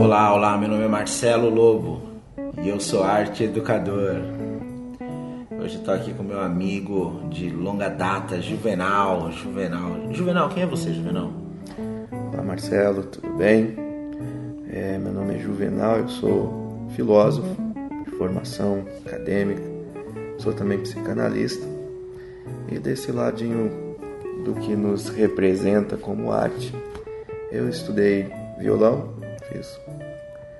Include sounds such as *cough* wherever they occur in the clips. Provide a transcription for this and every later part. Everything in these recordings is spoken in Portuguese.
Olá, olá, meu nome é Marcelo Lobo e eu sou arte educador. Hoje estou aqui com meu amigo de longa data, Juvenal. Juvenal, Juvenal, quem é você, Juvenal? Olá, Marcelo, tudo bem? É, meu nome é Juvenal, eu sou filósofo de formação acadêmica, sou também psicanalista e desse ladinho do que nos representa como arte, eu estudei violão, fiz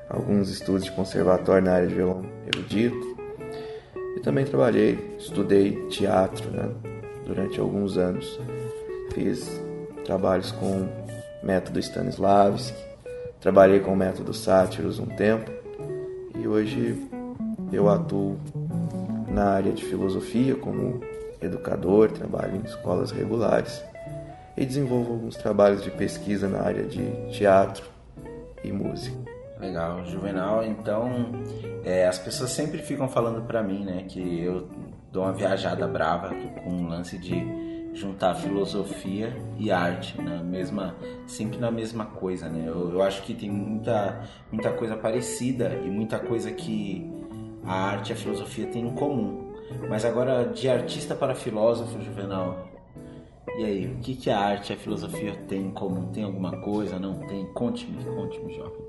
alguns estudos de conservatório na área de violão erudito e também trabalhei, estudei teatro né, durante alguns anos. Fiz trabalhos com método Stanislavski, trabalhei com o método Sátiros um tempo e hoje eu atuo na área de filosofia como educador, trabalho em escolas regulares e desenvolvo alguns trabalhos de pesquisa na área de teatro e música. Legal, Juvenal. Então, é, as pessoas sempre ficam falando para mim, né, que eu dou uma viajada brava com um lance de juntar filosofia e arte na mesma, sempre na mesma coisa, né? Eu, eu acho que tem muita, muita coisa parecida e muita coisa que a arte e a filosofia têm em comum. Mas agora, de artista para filósofo, Juvenal, e aí, o que, que a arte e a filosofia têm em comum? Tem alguma coisa? Não tem? Conte-me, conte-me, jovem.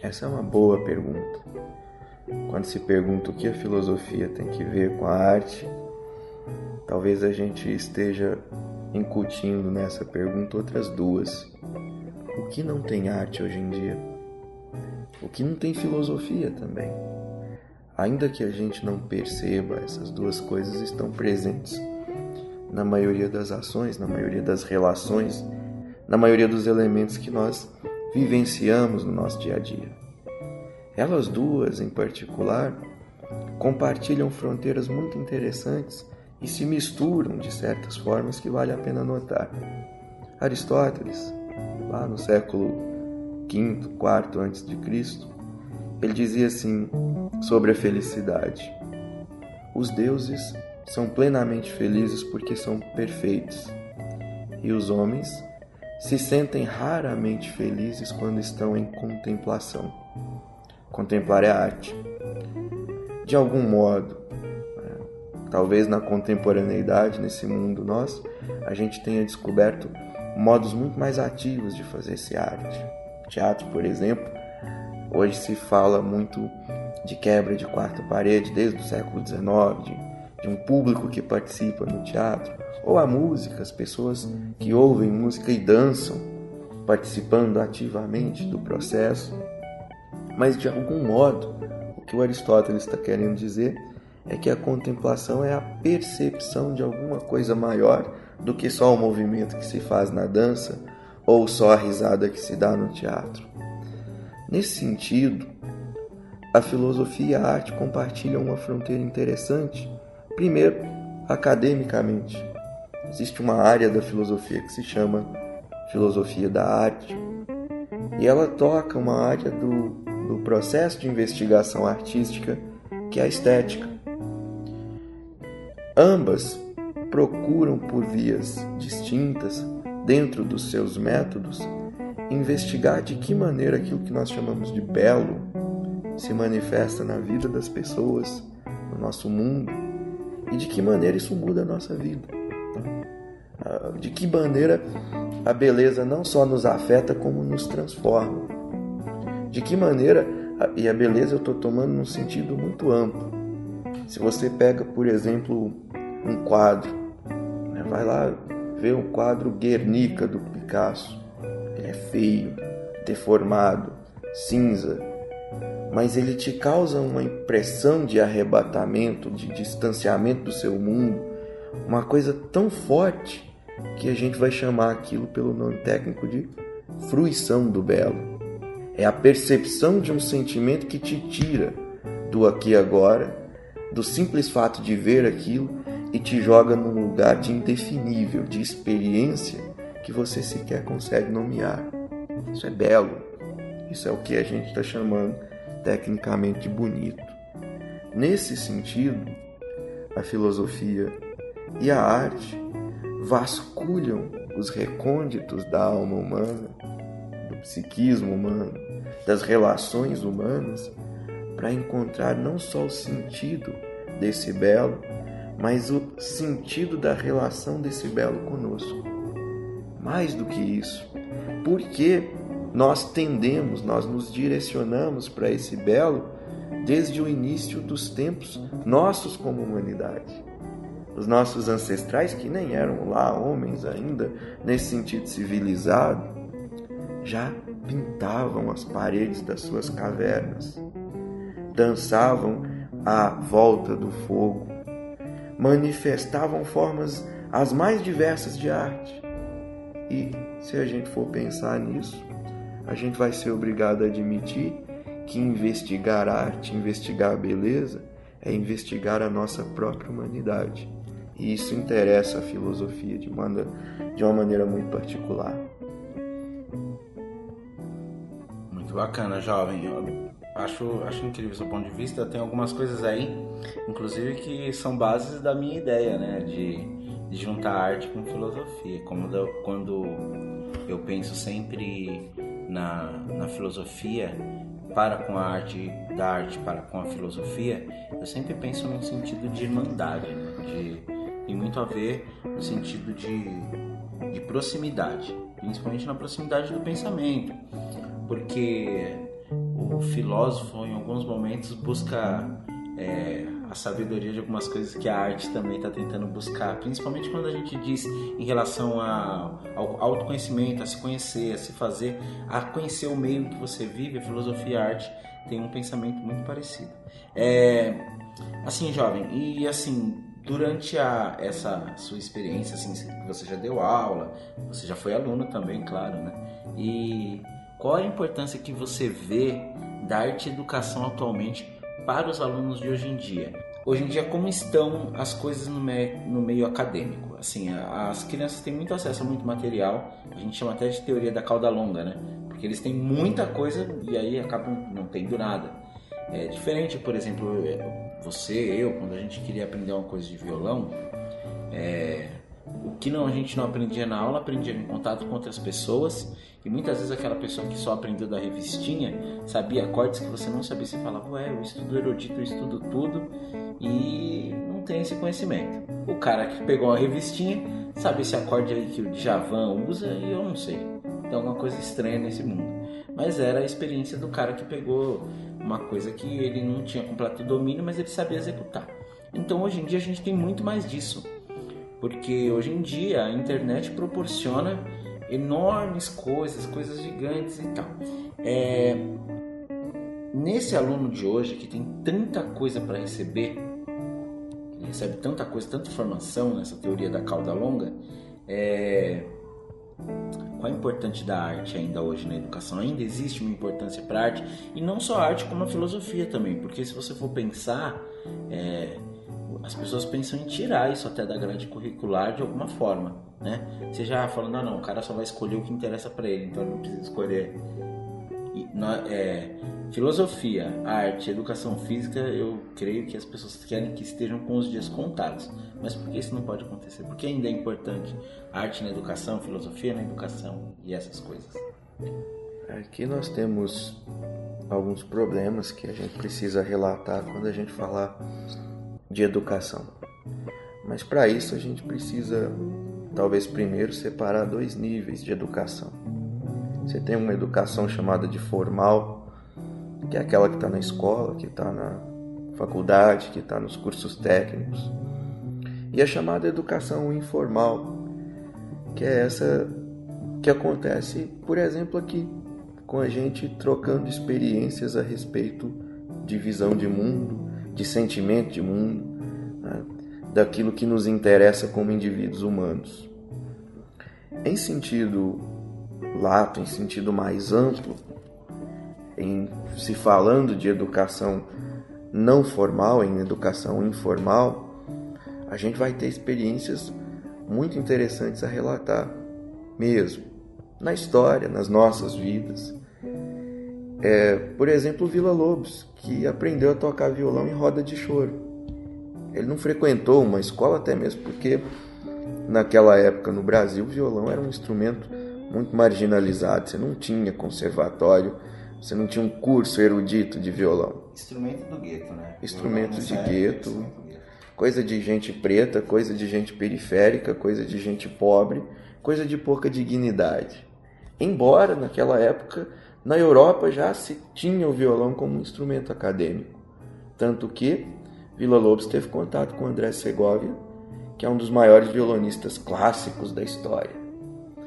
Essa é uma boa pergunta. Quando se pergunta o que a filosofia tem que ver com a arte, talvez a gente esteja incutindo nessa pergunta outras duas. O que não tem arte hoje em dia? O que não tem filosofia também? Ainda que a gente não perceba, essas duas coisas estão presentes na maioria das ações, na maioria das relações, na maioria dos elementos que nós vivenciamos no nosso dia a dia. Elas duas, em particular, compartilham fronteiras muito interessantes e se misturam de certas formas que vale a pena notar. Aristóteles, lá no século V, IV antes de Cristo, ele dizia assim sobre a felicidade: Os deuses são plenamente felizes porque são perfeitos, e os homens se sentem raramente felizes quando estão em contemplação. Contemplar é arte. De algum modo, talvez na contemporaneidade, nesse mundo nosso, a gente tenha descoberto modos muito mais ativos de fazer essa arte. Teatro, por exemplo, hoje se fala muito de quebra de quarta parede desde o século XIX, de de um público que participa no teatro, ou a música, as pessoas que ouvem música e dançam, participando ativamente do processo. Mas de algum modo, o que o Aristóteles está querendo dizer é que a contemplação é a percepção de alguma coisa maior do que só o movimento que se faz na dança ou só a risada que se dá no teatro. Nesse sentido, a filosofia e a arte compartilham uma fronteira interessante Primeiro, academicamente, existe uma área da filosofia que se chama filosofia da arte, e ela toca uma área do, do processo de investigação artística que é a estética. Ambas procuram, por vias distintas, dentro dos seus métodos, investigar de que maneira aquilo que nós chamamos de belo se manifesta na vida das pessoas, no nosso mundo e de que maneira isso muda a nossa vida. Ah, de que maneira a beleza não só nos afeta, como nos transforma. De que maneira, e a beleza eu estou tomando num sentido muito amplo. Se você pega, por exemplo, um quadro, né, vai lá ver o quadro Guernica do Picasso. Ele é feio, deformado, cinza, mas ele te causa uma impressão de arrebatamento, de distanciamento do seu mundo, uma coisa tão forte que a gente vai chamar aquilo pelo nome técnico de fruição do belo. É a percepção de um sentimento que te tira do aqui e agora, do simples fato de ver aquilo e te joga num lugar de indefinível, de experiência que você sequer consegue nomear. Isso é belo. Isso é o que a gente está chamando tecnicamente bonito. Nesse sentido, a filosofia e a arte vasculham os recônditos da alma humana, do psiquismo humano, das relações humanas, para encontrar não só o sentido desse belo, mas o sentido da relação desse belo conosco. Mais do que isso, porque nós tendemos, nós nos direcionamos para esse belo desde o início dos tempos nossos como humanidade. Os nossos ancestrais, que nem eram lá homens ainda, nesse sentido civilizado, já pintavam as paredes das suas cavernas, dançavam à volta do fogo, manifestavam formas as mais diversas de arte. E se a gente for pensar nisso, a gente vai ser obrigado a admitir que investigar arte, investigar a beleza, é investigar a nossa própria humanidade. E isso interessa a filosofia de uma, de uma maneira muito particular. Muito bacana, jovem. Acho, acho incrível seu ponto de vista. Tem algumas coisas aí, inclusive, que são bases da minha ideia, né? De, de juntar arte com filosofia. Como quando eu penso sempre na, na filosofia para com a arte, da arte para com a filosofia, eu sempre penso num sentido de irmandade, né? de, tem muito a ver no sentido de, de proximidade, principalmente na proximidade do pensamento, porque o filósofo em alguns momentos busca é, a sabedoria de algumas coisas que a arte também está tentando buscar, principalmente quando a gente diz em relação a, ao autoconhecimento, a se conhecer, a se fazer, a conhecer o meio que você vive, a filosofia e a arte tem um pensamento muito parecido. É, assim, jovem, e assim, durante a, essa sua experiência, assim, você já deu aula, você já foi aluno também, claro, né? E qual a importância que você vê da arte e educação atualmente para os alunos de hoje em dia. Hoje em dia, como estão as coisas no meio, no meio acadêmico? Assim, as crianças têm muito acesso a muito material, a gente chama até de teoria da cauda longa, né? Porque eles têm muita coisa e aí acabam não tendo nada. É diferente, por exemplo, você, eu, quando a gente queria aprender uma coisa de violão, é, o que não, a gente não aprendia na aula, aprendia em contato com outras pessoas e muitas vezes aquela pessoa que só aprendeu da revistinha sabia acordes que você não sabia. Você falava, ué, eu estudo erudito, eu estudo tudo e não tem esse conhecimento. O cara que pegou a revistinha sabe esse acorde aí que o Djavan usa e eu não sei. Então é uma coisa estranha nesse mundo. Mas era a experiência do cara que pegou uma coisa que ele não tinha completo domínio, mas ele sabia executar. Então hoje em dia a gente tem muito mais disso. Porque hoje em dia a internet proporciona enormes coisas, coisas gigantes e tal. É, nesse aluno de hoje que tem tanta coisa para receber, recebe tanta coisa, tanta informação nessa teoria da cauda longa, é, qual a importância da arte ainda hoje na educação? Ainda existe uma importância para a arte e não só a arte como a filosofia também, porque se você for pensar, é, as pessoas pensam em tirar isso até da grade curricular de alguma forma, né? Seja falando, ah, não, o cara só vai escolher o que interessa para ele, então ele não precisa escolher. E, é, filosofia, arte, educação física, eu creio que as pessoas querem que estejam com os dias contados. Mas por que isso não pode acontecer? Porque ainda é importante arte na educação, filosofia na educação e essas coisas. Aqui nós temos alguns problemas que a gente precisa relatar quando a gente falar de educação. Mas para isso a gente precisa, talvez primeiro, separar dois níveis de educação. Você tem uma educação chamada de formal, que é aquela que está na escola, que está na faculdade, que está nos cursos técnicos. E a chamada educação informal, que é essa que acontece, por exemplo, aqui, com a gente trocando experiências a respeito de visão de mundo, de sentimento de mundo, né? daquilo que nos interessa como indivíduos humanos. Em sentido lato, em sentido mais amplo, em se falando de educação não formal, em educação informal, a gente vai ter experiências muito interessantes a relatar, mesmo na história, nas nossas vidas. É, por exemplo, Vila Lobos, que aprendeu a tocar violão em roda de choro. Ele não frequentou uma escola, até mesmo porque naquela época no Brasil o violão era um instrumento muito marginalizado. Você não tinha conservatório, você não tinha um curso erudito de violão. Instrumento do gueto, né? Instrumento de gueto, coisa de gente preta, coisa de gente periférica, coisa de gente pobre, coisa de pouca dignidade. Embora naquela época na Europa já se tinha o violão como instrumento acadêmico, tanto que Vila Lobos teve contato com André Segovia, que é um dos maiores violonistas clássicos da história.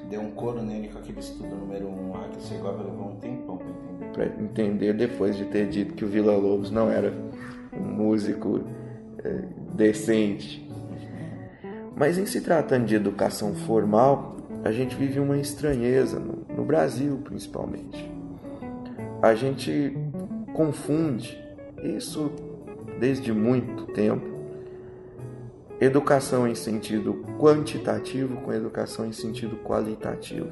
Deu um coro nele com aquele estudo número 1 um, lá, que o Segovia levou um tempão para entender. Para entender depois de ter dito que o Vila Lobos não era um músico é, decente. Mas em se tratando de educação formal, a gente vive uma estranheza, no, no Brasil principalmente a gente confunde isso desde muito tempo. Educação em sentido quantitativo com educação em sentido qualitativo.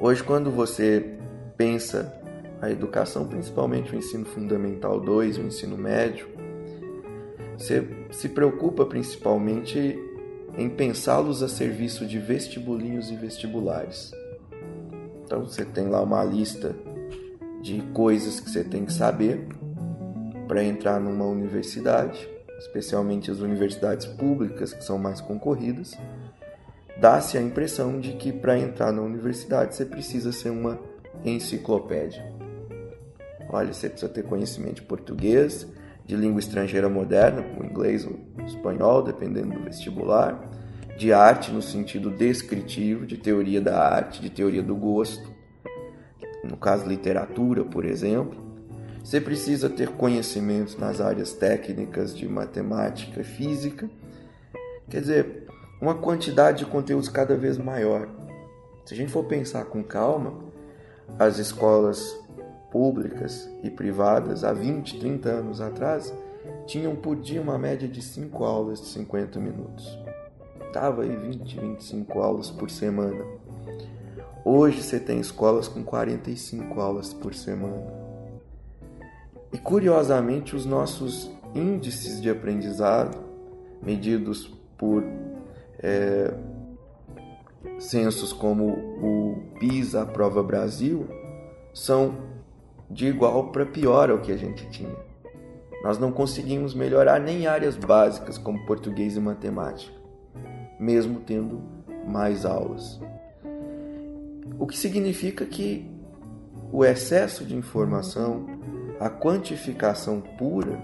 Hoje, quando você pensa a educação, principalmente o ensino fundamental 2, o ensino médio, você se preocupa principalmente em pensá-los a serviço de vestibulinhos e vestibulares. Então você tem lá uma lista de coisas que você tem que saber para entrar numa universidade, especialmente as universidades públicas que são mais concorridas. Dá-se a impressão de que para entrar na universidade você precisa ser uma enciclopédia. Olha, você precisa ter conhecimento de português, de língua estrangeira moderna, como inglês ou espanhol, dependendo do vestibular de arte no sentido descritivo, de teoria da arte, de teoria do gosto, no caso literatura, por exemplo. Você precisa ter conhecimentos nas áreas técnicas de matemática e física. Quer dizer, uma quantidade de conteúdos cada vez maior. Se a gente for pensar com calma, as escolas públicas e privadas há 20, 30 anos atrás tinham por dia uma média de 5 aulas de 50 minutos estava aí 20, 25 aulas por semana. Hoje você tem escolas com 45 aulas por semana. E curiosamente, os nossos índices de aprendizado, medidos por é, censos como o PISA, a Prova Brasil, são de igual para pior ao que a gente tinha. Nós não conseguimos melhorar nem áreas básicas como português e matemática mesmo tendo mais aulas. O que significa que o excesso de informação, a quantificação pura,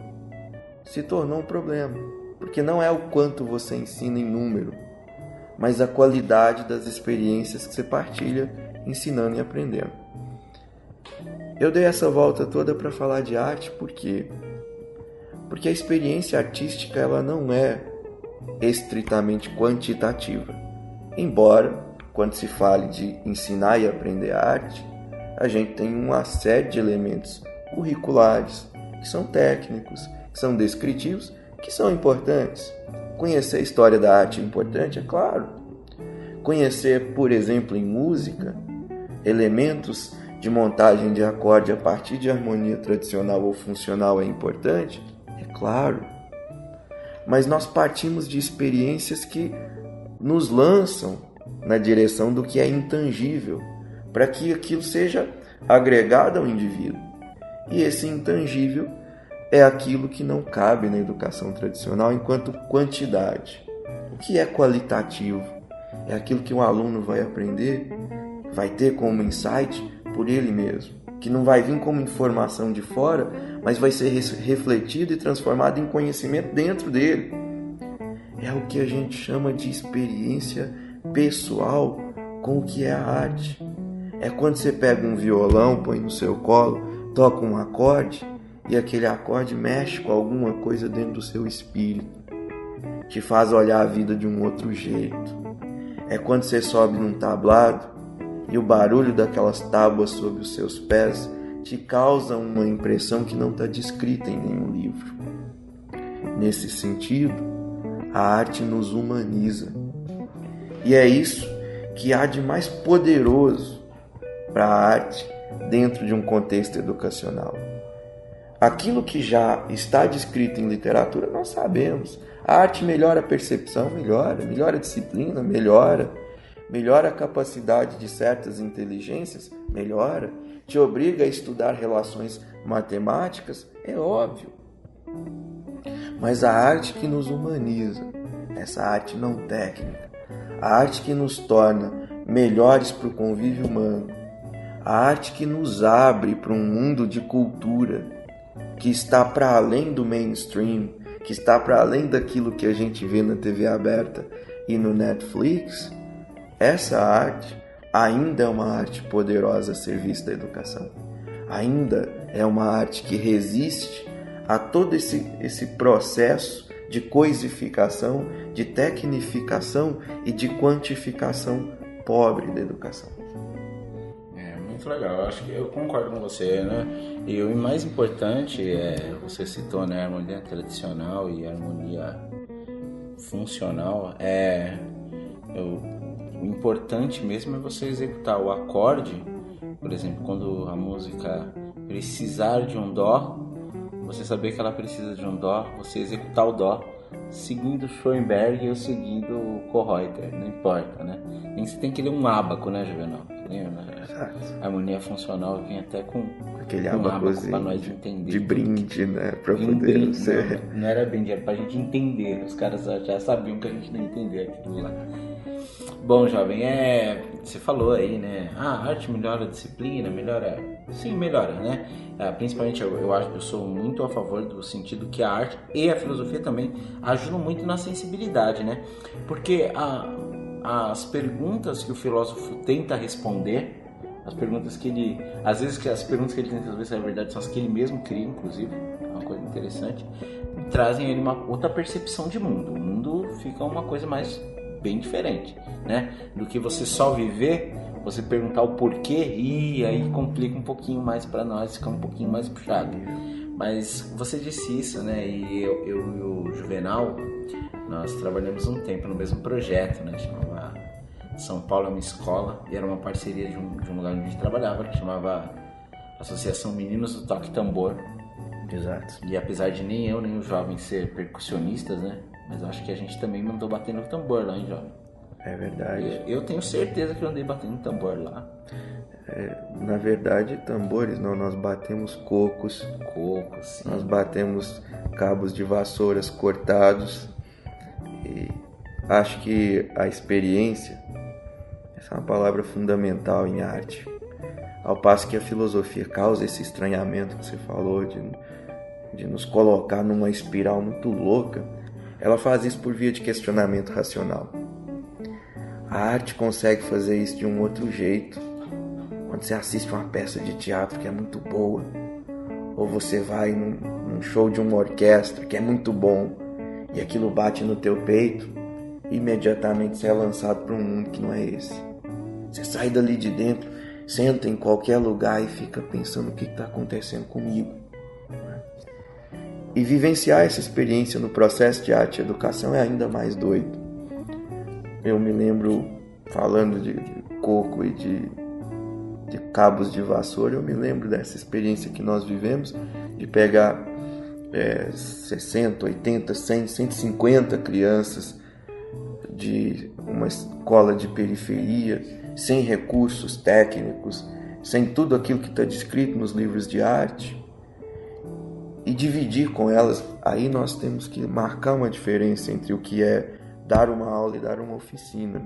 se tornou um problema, porque não é o quanto você ensina em número, mas a qualidade das experiências que você partilha ensinando e aprendendo. Eu dei essa volta toda para falar de arte porque porque a experiência artística ela não é estritamente quantitativa. Embora, quando se fale de ensinar e aprender arte, a gente tem uma série de elementos curriculares, que são técnicos, que são descritivos, que são importantes. Conhecer a história da arte é importante, é claro. Conhecer, por exemplo, em música, elementos de montagem de acorde a partir de harmonia tradicional ou funcional é importante, é claro mas nós partimos de experiências que nos lançam na direção do que é intangível, para que aquilo seja agregado ao indivíduo. E esse intangível é aquilo que não cabe na educação tradicional enquanto quantidade. O que é qualitativo? É aquilo que um aluno vai aprender, vai ter como insight por ele mesmo, que não vai vir como informação de fora, mas vai ser refletido e transformado em conhecimento dentro dele. É o que a gente chama de experiência pessoal com o que é a arte. É quando você pega um violão, põe no seu colo, toca um acorde e aquele acorde mexe com alguma coisa dentro do seu espírito, te faz olhar a vida de um outro jeito. É quando você sobe num tablado e o barulho daquelas tábuas sob os seus pés te causa uma impressão que não está descrita em nenhum livro. Nesse sentido, a arte nos humaniza. E é isso que há de mais poderoso para a arte dentro de um contexto educacional. Aquilo que já está descrito em literatura, nós sabemos. A arte melhora a percepção, melhora, melhora a disciplina, melhora, melhora a capacidade de certas inteligências, melhora, te obriga a estudar relações matemáticas, é óbvio. Mas a arte que nos humaniza, essa arte não técnica, a arte que nos torna melhores para o convívio humano, a arte que nos abre para um mundo de cultura que está para além do mainstream, que está para além daquilo que a gente vê na TV aberta e no Netflix, essa arte ainda é uma arte poderosa a serviço da educação. Ainda é uma arte que resiste a todo esse, esse processo de coisificação, de tecnificação e de quantificação pobre da educação. É muito legal, eu acho que eu concordo com você, né? E o mais importante é, você citou, né, a harmonia tradicional e a harmonia funcional, é eu, o importante mesmo é você executar o acorde, por exemplo, quando a música precisar de um dó, você saber que ela precisa de um dó, você executar o dó seguindo Schoenberg ou seguindo o Kohreuter, não importa, né? Nem você tem que ler um ábaco, né, Juvenal? Lembra? A harmonia funcional vem até com aquele um ábaco para nós entender. de brinde, né, para Um poder brinde, ser. não, não era brinde, era pra gente entender. Os caras já sabiam que a gente não entendia aquilo lá. Bom, jovem, é. Você falou aí, né? Ah, a arte melhora a disciplina, melhora. Sim, melhora, né? Ah, principalmente eu, eu acho que eu sou muito a favor do sentido que a arte e a filosofia também ajudam muito na sensibilidade, né? Porque a, as perguntas que o filósofo tenta responder, as perguntas que ele. Às vezes que as perguntas que ele tenta resolver, na verdade, são as que ele mesmo cria, inclusive, é uma coisa interessante, trazem ele uma outra percepção de mundo. O mundo fica uma coisa mais bem diferente, né? Do que você só viver, você perguntar o porquê e aí complica um pouquinho mais para nós, fica um pouquinho mais puxado. Mas você disse isso, né? E eu, eu e o Juvenal, nós trabalhamos um tempo no mesmo projeto, né? Chamava São Paulo é uma escola e era uma parceria de um, de um lugar onde a gente trabalhava, que chamava Associação Meninos do Toque Tambor. Exato. E apesar de nem eu nem o jovem ser percussionistas, né? Mas eu acho que a gente também mandou bater no tambor lá, hein, jovem? É verdade. Eu tenho certeza que eu andei batendo tambor lá. É, na verdade, tambores não, nós batemos cocos, Coco, assim. nós batemos cabos de vassouras cortados e acho que a experiência essa é uma palavra fundamental em arte. Ao passo que a filosofia causa esse estranhamento que você falou de, de nos colocar numa espiral muito louca, ela faz isso por via de questionamento racional. A arte consegue fazer isso de um outro jeito. Quando você assiste uma peça de teatro que é muito boa, ou você vai num, num show de uma orquestra que é muito bom e aquilo bate no teu peito, imediatamente você é lançado para um mundo que não é esse. Você sai dali de dentro, senta em qualquer lugar e fica pensando o que está acontecendo comigo. E vivenciar essa experiência no processo de arte e educação é ainda mais doido. Eu me lembro, falando de, coco e de, de cabos de vassoura, eu me lembro dessa experiência que nós vivemos de pegar é, 60, 80, 100, 150 crianças de uma escola de periferia, sem recursos técnicos, sem tudo aquilo que está descrito nos livros de arte, e dividir com elas. Aí nós temos que marcar uma diferença entre o que é dar uma aula e dar uma oficina.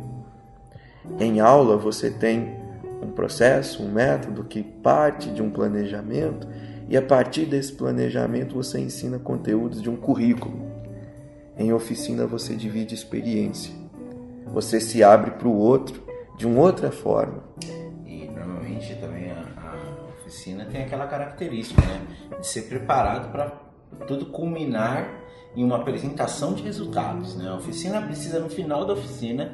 Em aula você tem um processo, um método que parte de um planejamento e a partir desse planejamento você ensina conteúdos de um currículo. Em oficina você divide experiência. Você se abre para o outro de uma outra forma. Oficina tem aquela característica, né? De ser preparado para tudo culminar em uma apresentação de resultados, né? A oficina precisa, no final da oficina,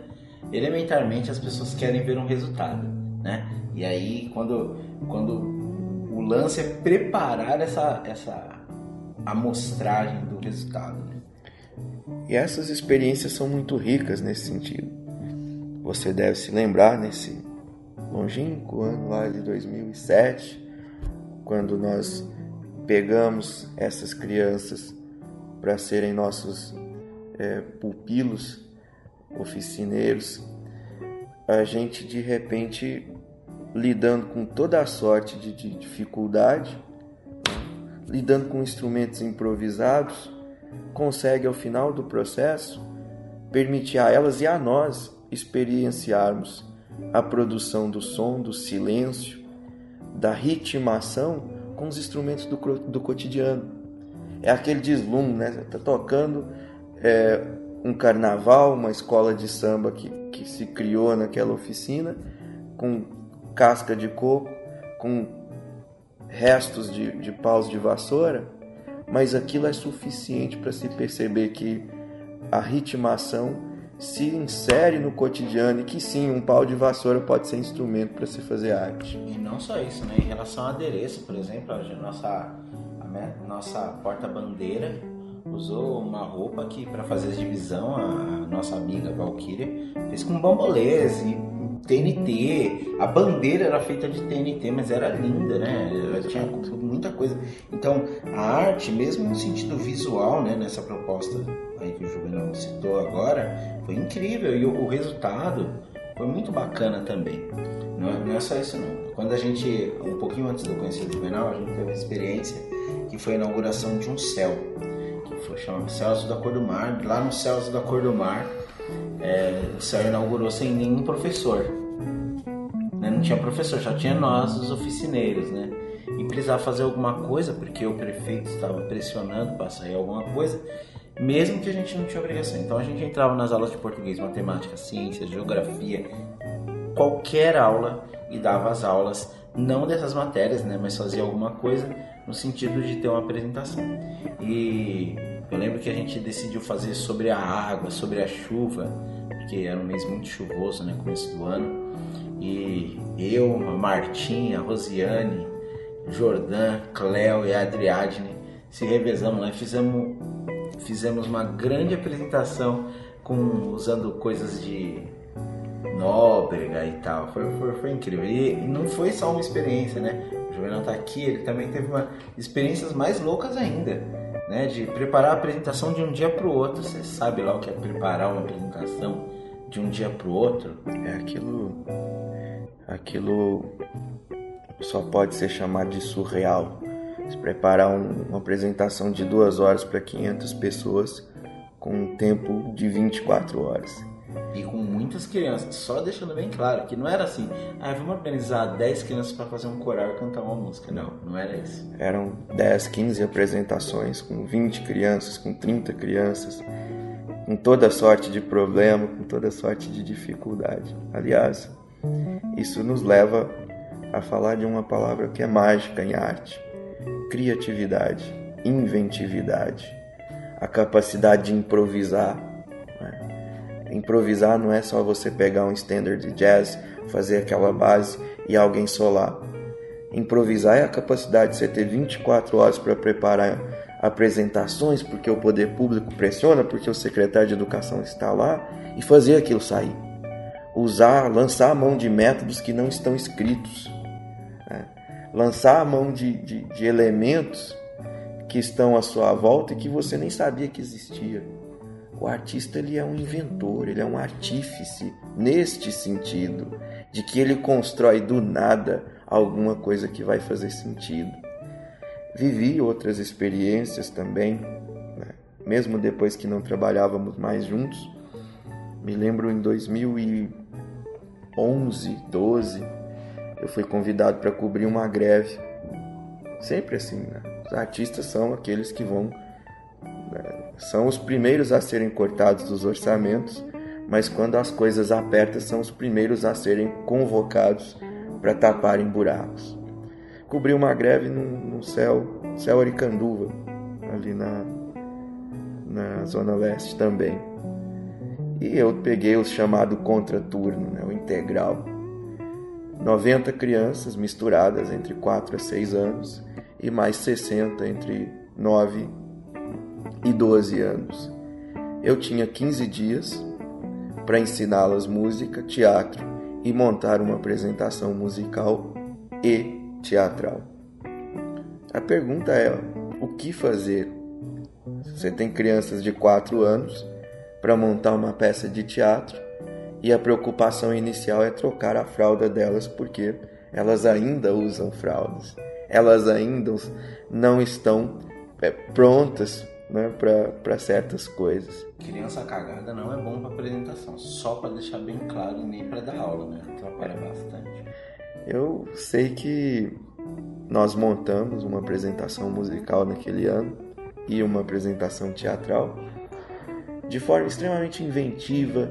elementarmente as pessoas querem ver um resultado, né? E aí, quando, quando o lance é preparar essa, essa amostragem do resultado, né? E essas experiências são muito ricas nesse sentido. Você deve se lembrar nesse longínquo ano lá de 2007, quando nós pegamos essas crianças para serem nossos é, pupilos, oficineiros, a gente de repente lidando com toda a sorte de, de dificuldade, lidando com instrumentos improvisados, consegue ao final do processo permitir a elas e a nós experienciarmos a produção do som, do silêncio, da ritmação com os instrumentos do, do cotidiano. É aquele deslumbre, né? Tá tocando é, um carnaval, uma escola de samba que, que se criou naquela oficina, com casca de coco, com restos de, de paus de vassoura, mas aquilo é suficiente para se perceber que a ritmação se insere no cotidiano e que sim, um pau de vassoura pode ser instrumento para se fazer arte. E não só isso, né? Em relação ao adereço, por exemplo, a nossa, a nossa porta-bandeira usou uma roupa que para fazer divisão a nossa amiga Valkyria fez com bambolês e TNT. A bandeira era feita de TNT, mas era linda, né? Ela tinha muita coisa. Então, a arte, mesmo no sentido visual, né, nessa proposta aí que o Juvenal citou agora, foi incrível e o, o resultado foi muito bacana também. Não é, não é, só isso não. Quando a gente, um pouquinho antes de eu conhecer o Juvenal, a gente teve uma experiência que foi a inauguração de um céu, que foi chamado Céu Azul da Cor do Mar. Lá no Céu Azul da Cor do Mar, é, o céu inaugurou sem nenhum professor. Né? Não tinha professor, já tinha nós, os oficineiros, né? E precisava fazer alguma coisa, porque o prefeito estava pressionando para sair alguma coisa mesmo que a gente não tinha obrigação. Então a gente entrava nas aulas de português, matemática, ciência, geografia, qualquer aula e dava as aulas, não dessas matérias, né, mas fazia alguma coisa no sentido de ter uma apresentação. E eu lembro que a gente decidiu fazer sobre a água, sobre a chuva, porque era um mês muito chuvoso, né, começo do ano. E eu, a Martinha, a Rosiane, Jordan, Cléo e a Adriadne se revezamos lá e fizemos fizemos uma grande apresentação com usando coisas de Nóbrega e tal. Foi, foi, foi incrível. E, e, não foi só uma experiência, né? O Juvenal tá aqui, ele também teve uma experiências mais loucas ainda, né? De preparar a apresentação de um dia para o outro. Você sabe lá o que é preparar uma apresentação de um dia para o outro? É aquilo. Aquilo só pode ser chamado de surreal se preparar um, uma apresentação de duas horas para 500 pessoas com um tempo de 24 horas. E com muitas crianças, só deixando bem claro que não era assim, ah, vamos organizar 10 crianças para fazer um coral e cantar uma música. Não, não era isso. Eram 10, 15 apresentações com 20 crianças, com 30 crianças, com toda sorte de problema, com toda sorte de dificuldade. Aliás, isso nos leva a falar de uma palavra que é mágica em arte, criatividade, inventividade, a capacidade de improvisar. Né? Improvisar não é só você pegar um standard de jazz, fazer aquela base e alguém solar. Improvisar é a capacidade de você ter 24 horas para preparar apresentações, porque o poder público pressiona, porque o secretário de educação está lá, e fazer aquilo sair. Usar, lançar a mão de métodos que não estão escritos lançar a mão de, de, de elementos que estão à sua volta e que você nem sabia que existia. O artista ele é um inventor, ele é um artífice neste sentido, de que ele constrói do nada alguma coisa que vai fazer sentido. Vivi outras experiências também, né? mesmo depois que não trabalhávamos mais juntos. Me lembro em 2011, 12, eu fui convidado para cobrir uma greve. Sempre assim, né? Os artistas são aqueles que vão. Né? São os primeiros a serem cortados dos orçamentos, mas quando as coisas apertam, são os primeiros a serem convocados para taparem buracos. Cobri uma greve no, no céu, céu Aricanduva, ali na, na Zona Leste também. E eu peguei o chamado contraturno, né, o integral 90 crianças misturadas entre 4 a 6 anos e mais 60 entre 9 e 12 anos. Eu tinha 15 dias para ensiná-las música, teatro e montar uma apresentação musical e teatral. A pergunta é: o que fazer? Você tem crianças de 4 anos para montar uma peça de teatro e a preocupação inicial é trocar a fralda delas porque elas ainda usam fraldas, elas ainda não estão é, prontas né, para certas coisas. Criança cagada não é bom para apresentação, só para deixar bem claro e nem para dar aula, né? Atrapalha bastante. Eu sei que nós montamos uma apresentação musical naquele ano e uma apresentação teatral de forma extremamente inventiva.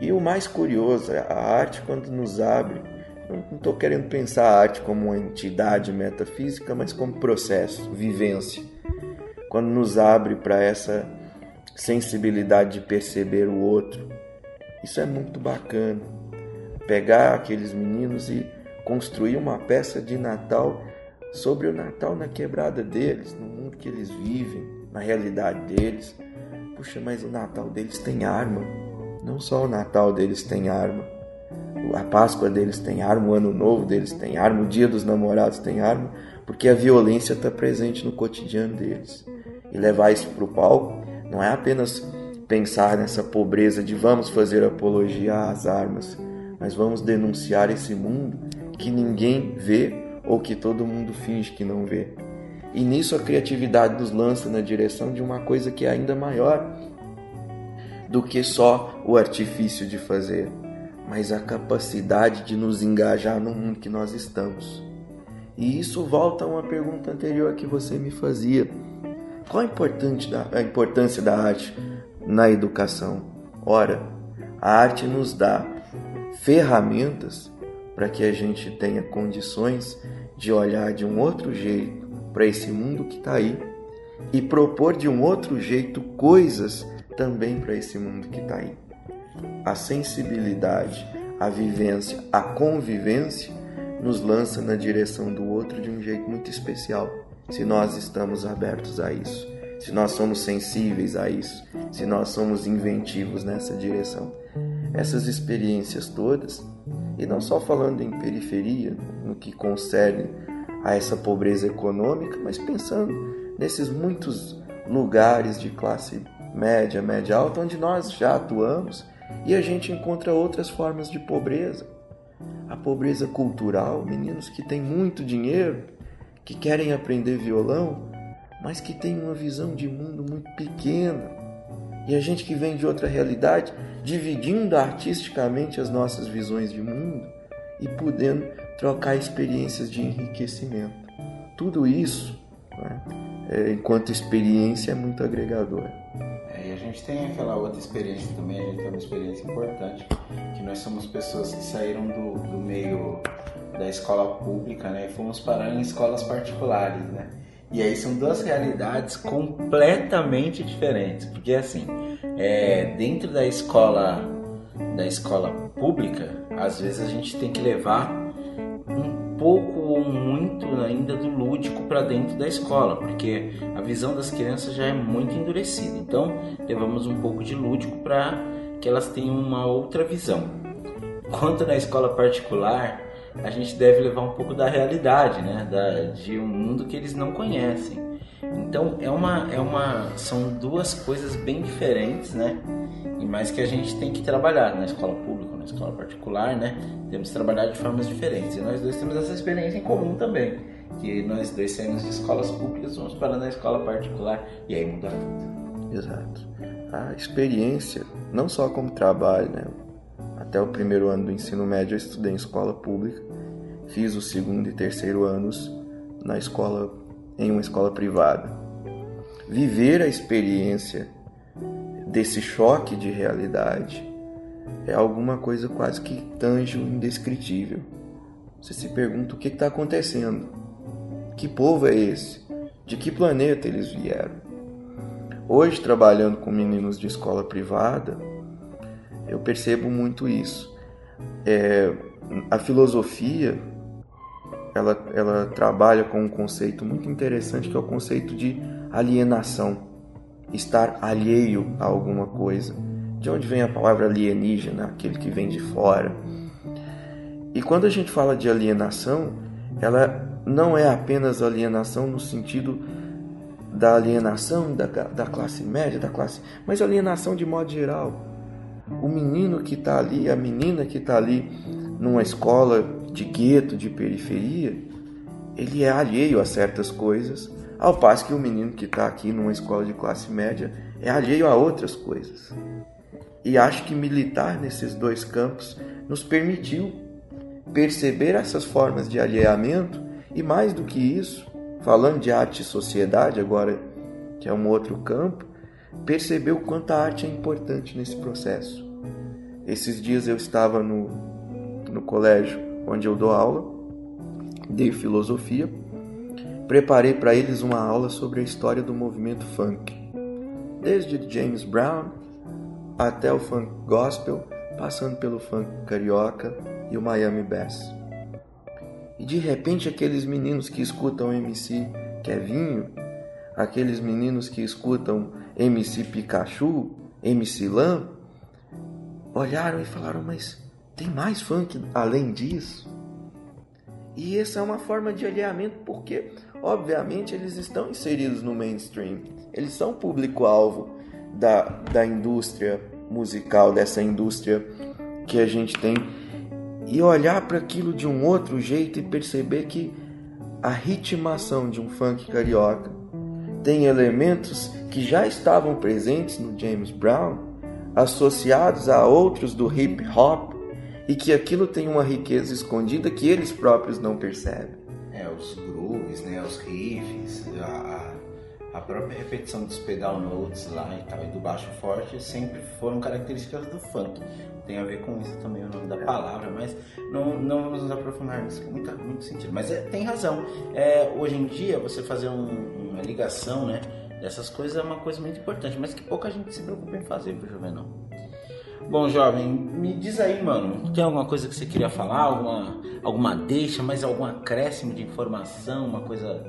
E o mais curioso, a arte quando nos abre, não estou querendo pensar a arte como uma entidade metafísica, mas como processo, vivência. Quando nos abre para essa sensibilidade de perceber o outro, isso é muito bacana. Pegar aqueles meninos e construir uma peça de Natal sobre o Natal na quebrada deles, no mundo que eles vivem, na realidade deles. Puxa, mas o Natal deles tem arma. Não só o Natal deles tem arma. A Páscoa deles tem arma, o Ano Novo deles tem arma, o Dia dos Namorados tem arma, porque a violência está presente no cotidiano deles. E levar isso para o palco não é apenas pensar nessa pobreza de vamos fazer apologia às armas, mas vamos denunciar esse mundo que ninguém vê ou que todo mundo finge que não vê. E nisso a criatividade nos lança na direção de uma coisa que é ainda maior do que só o artifício de fazer, mas a capacidade de nos engajar no mundo que nós estamos. E isso volta a uma pergunta anterior que você me fazia. Qual a importância da arte na educação? Ora, a arte nos dá ferramentas para que a gente tenha condições de olhar de um outro jeito para esse mundo que está aí e propor de um outro jeito coisas também para esse mundo que está aí. A sensibilidade, a vivência, a convivência nos lança na direção do outro de um jeito muito especial, se nós estamos abertos a isso, se nós somos sensíveis a isso, se nós somos inventivos nessa direção. Essas experiências todas e não só falando em periferia, no que concerne a essa pobreza econômica, mas pensando nesses muitos lugares de classe média, média alta, onde nós já atuamos e a gente encontra outras formas de pobreza. A pobreza cultural, meninos que têm muito dinheiro, que querem aprender violão, mas que têm uma visão de mundo muito pequena e a gente que vem de outra realidade, dividindo artisticamente as nossas visões de mundo e podendo trocar experiências de enriquecimento. Tudo isso, né, é, enquanto experiência, é muito agregador. A gente tem aquela outra experiência também, a gente tem uma experiência importante, que nós somos pessoas que saíram do, do meio da escola pública né, e fomos parar em escolas particulares, né? E aí são duas realidades completamente diferentes, porque assim, é, dentro da escola da escola pública, às vezes a gente tem que levar pouco ou muito ainda do lúdico para dentro da escola, porque a visão das crianças já é muito endurecida. Então, levamos um pouco de lúdico para que elas tenham uma outra visão. Quanto na escola particular, a gente deve levar um pouco da realidade, né? Da, de um mundo que eles não conhecem. Então é uma, é uma, são duas coisas bem diferentes, né? E mais que a gente tem que trabalhar na escola pública, na escola particular, né? Temos que trabalhar de formas diferentes. E nós dois temos essa experiência em comum também, que nós dois saímos de escolas públicas, vamos para na escola particular e aí muda tudo. Exato. A experiência, não só como trabalho, né? Até o primeiro ano do ensino médio eu estudei em escola pública. Fiz o segundo e terceiro anos na escola em uma escola privada. Viver a experiência desse choque de realidade é alguma coisa quase que tangível, indescritível. Você se pergunta o que está acontecendo? Que povo é esse? De que planeta eles vieram? Hoje, trabalhando com meninos de escola privada, eu percebo muito isso. É, a filosofia ela, ela trabalha com um conceito muito interessante que é o conceito de alienação, estar alheio a alguma coisa. De onde vem a palavra alienígena, aquele que vem de fora? E quando a gente fala de alienação, ela não é apenas alienação no sentido da alienação da, da classe média, da classe, mas alienação de modo geral. O menino que está ali, a menina que está ali numa escola de gueto, de periferia, ele é alheio a certas coisas, ao passo que o menino que está aqui numa escola de classe média é alheio a outras coisas. E acho que militar nesses dois campos nos permitiu perceber essas formas de alheamento e mais do que isso, falando de arte e sociedade agora, que é um outro campo, perceber o quanto a arte é importante nesse processo. Esses dias eu estava no, no colégio onde eu dou aula, dei filosofia, preparei para eles uma aula sobre a história do movimento funk, desde James Brown até o funk gospel, passando pelo funk carioca e o Miami Bass. E de repente aqueles meninos que escutam MC Kevinho, aqueles meninos que escutam MC Pikachu, MC Lam, olharam e falaram: Mas tem mais funk além disso? E essa é uma forma de alinhamento porque, obviamente, eles estão inseridos no mainstream. Eles são público-alvo da, da indústria musical, dessa indústria que a gente tem. E olhar para aquilo de um outro jeito e perceber que a ritmação de um funk carioca tem elementos que já estavam presentes no James Brown, associados a outros do hip hop, e que aquilo tem uma riqueza escondida que eles próprios não percebem. É, os grooves, né, os riffs, a, a própria repetição dos pedal notes lá e tal, e do baixo forte sempre foram características do funk. Tem a ver com isso também o nome da palavra, mas não, não vamos nos aprofundar nisso, com muito, muito sentido. Mas é, tem razão. É, hoje em dia, você fazer um, uma ligação, né? Dessas coisas é uma coisa muito importante, mas que pouca gente se preocupa em fazer pro Juvenal. Bom, jovem, me diz aí, mano, tem alguma coisa que você queria falar? Alguma, alguma deixa, mais algum acréscimo de informação, uma coisa.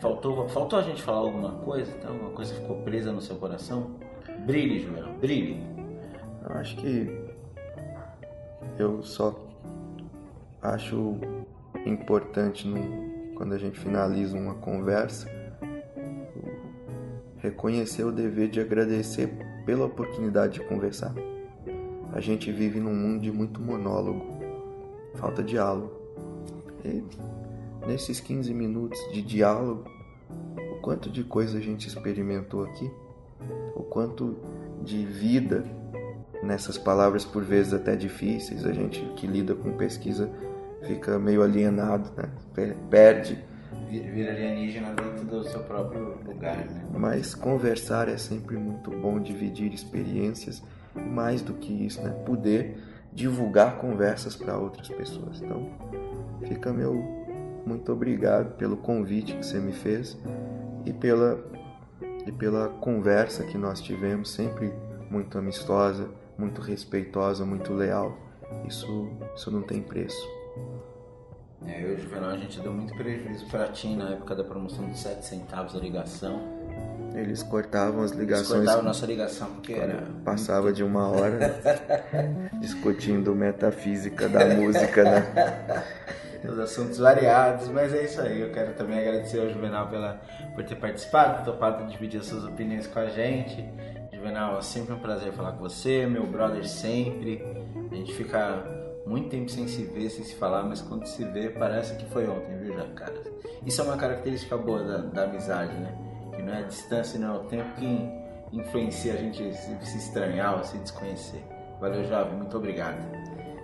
Faltou, faltou a gente falar alguma coisa? Tem alguma coisa ficou presa no seu coração? Brilhe, Juvenal, brilhe. Eu acho que eu só acho importante no, quando a gente finaliza uma conversa reconhecer o dever de agradecer pela oportunidade de conversar. A gente vive num mundo de muito monólogo, falta diálogo. E nesses 15 minutos de diálogo, o quanto de coisa a gente experimentou aqui, o quanto de vida nessas palavras por vezes até difíceis, a gente que lida com pesquisa fica meio alienado, né? perde vira alienígena dentro do seu próprio lugar, né? Mas conversar é sempre muito bom, dividir experiências e mais do que isso, né? Poder divulgar conversas para outras pessoas. Então, fica meu muito obrigado pelo convite que você me fez e pela e pela conversa que nós tivemos, sempre muito amistosa, muito respeitosa, muito leal. Isso, isso não tem preço. É, eu e o Juvenal a gente deu muito prejuízo para TIM na época da promoção de 7 centavos a ligação. Eles cortavam as ligações. Eles cortavam a nossa ligação porque era. Passava muito... de uma hora *laughs* discutindo metafísica da música, né? *laughs* Os assuntos variados, mas é isso aí. Eu quero também agradecer ao Juvenal pela, por ter participado, topado dividir as suas opiniões com a gente. Juvenal, é sempre um prazer falar com você, meu brother sempre. A gente fica muito tempo sem se ver, sem se falar, mas quando se vê, parece que foi ontem, viu, já, cara? Isso é uma característica boa da, da amizade, né? Que não é a distância, não é o tempo que influencia a gente se, se estranhar ou se desconhecer. Valeu, jovem, muito obrigado.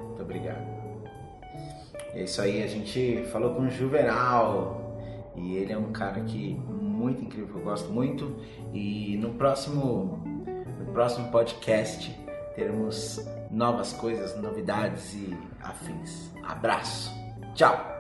Muito obrigado. É isso aí, a gente falou com o Juvenal e ele é um cara que muito incrível, eu gosto muito. E no próximo, no próximo podcast teremos novas coisas, novidades e afins. Abraço. Tchau.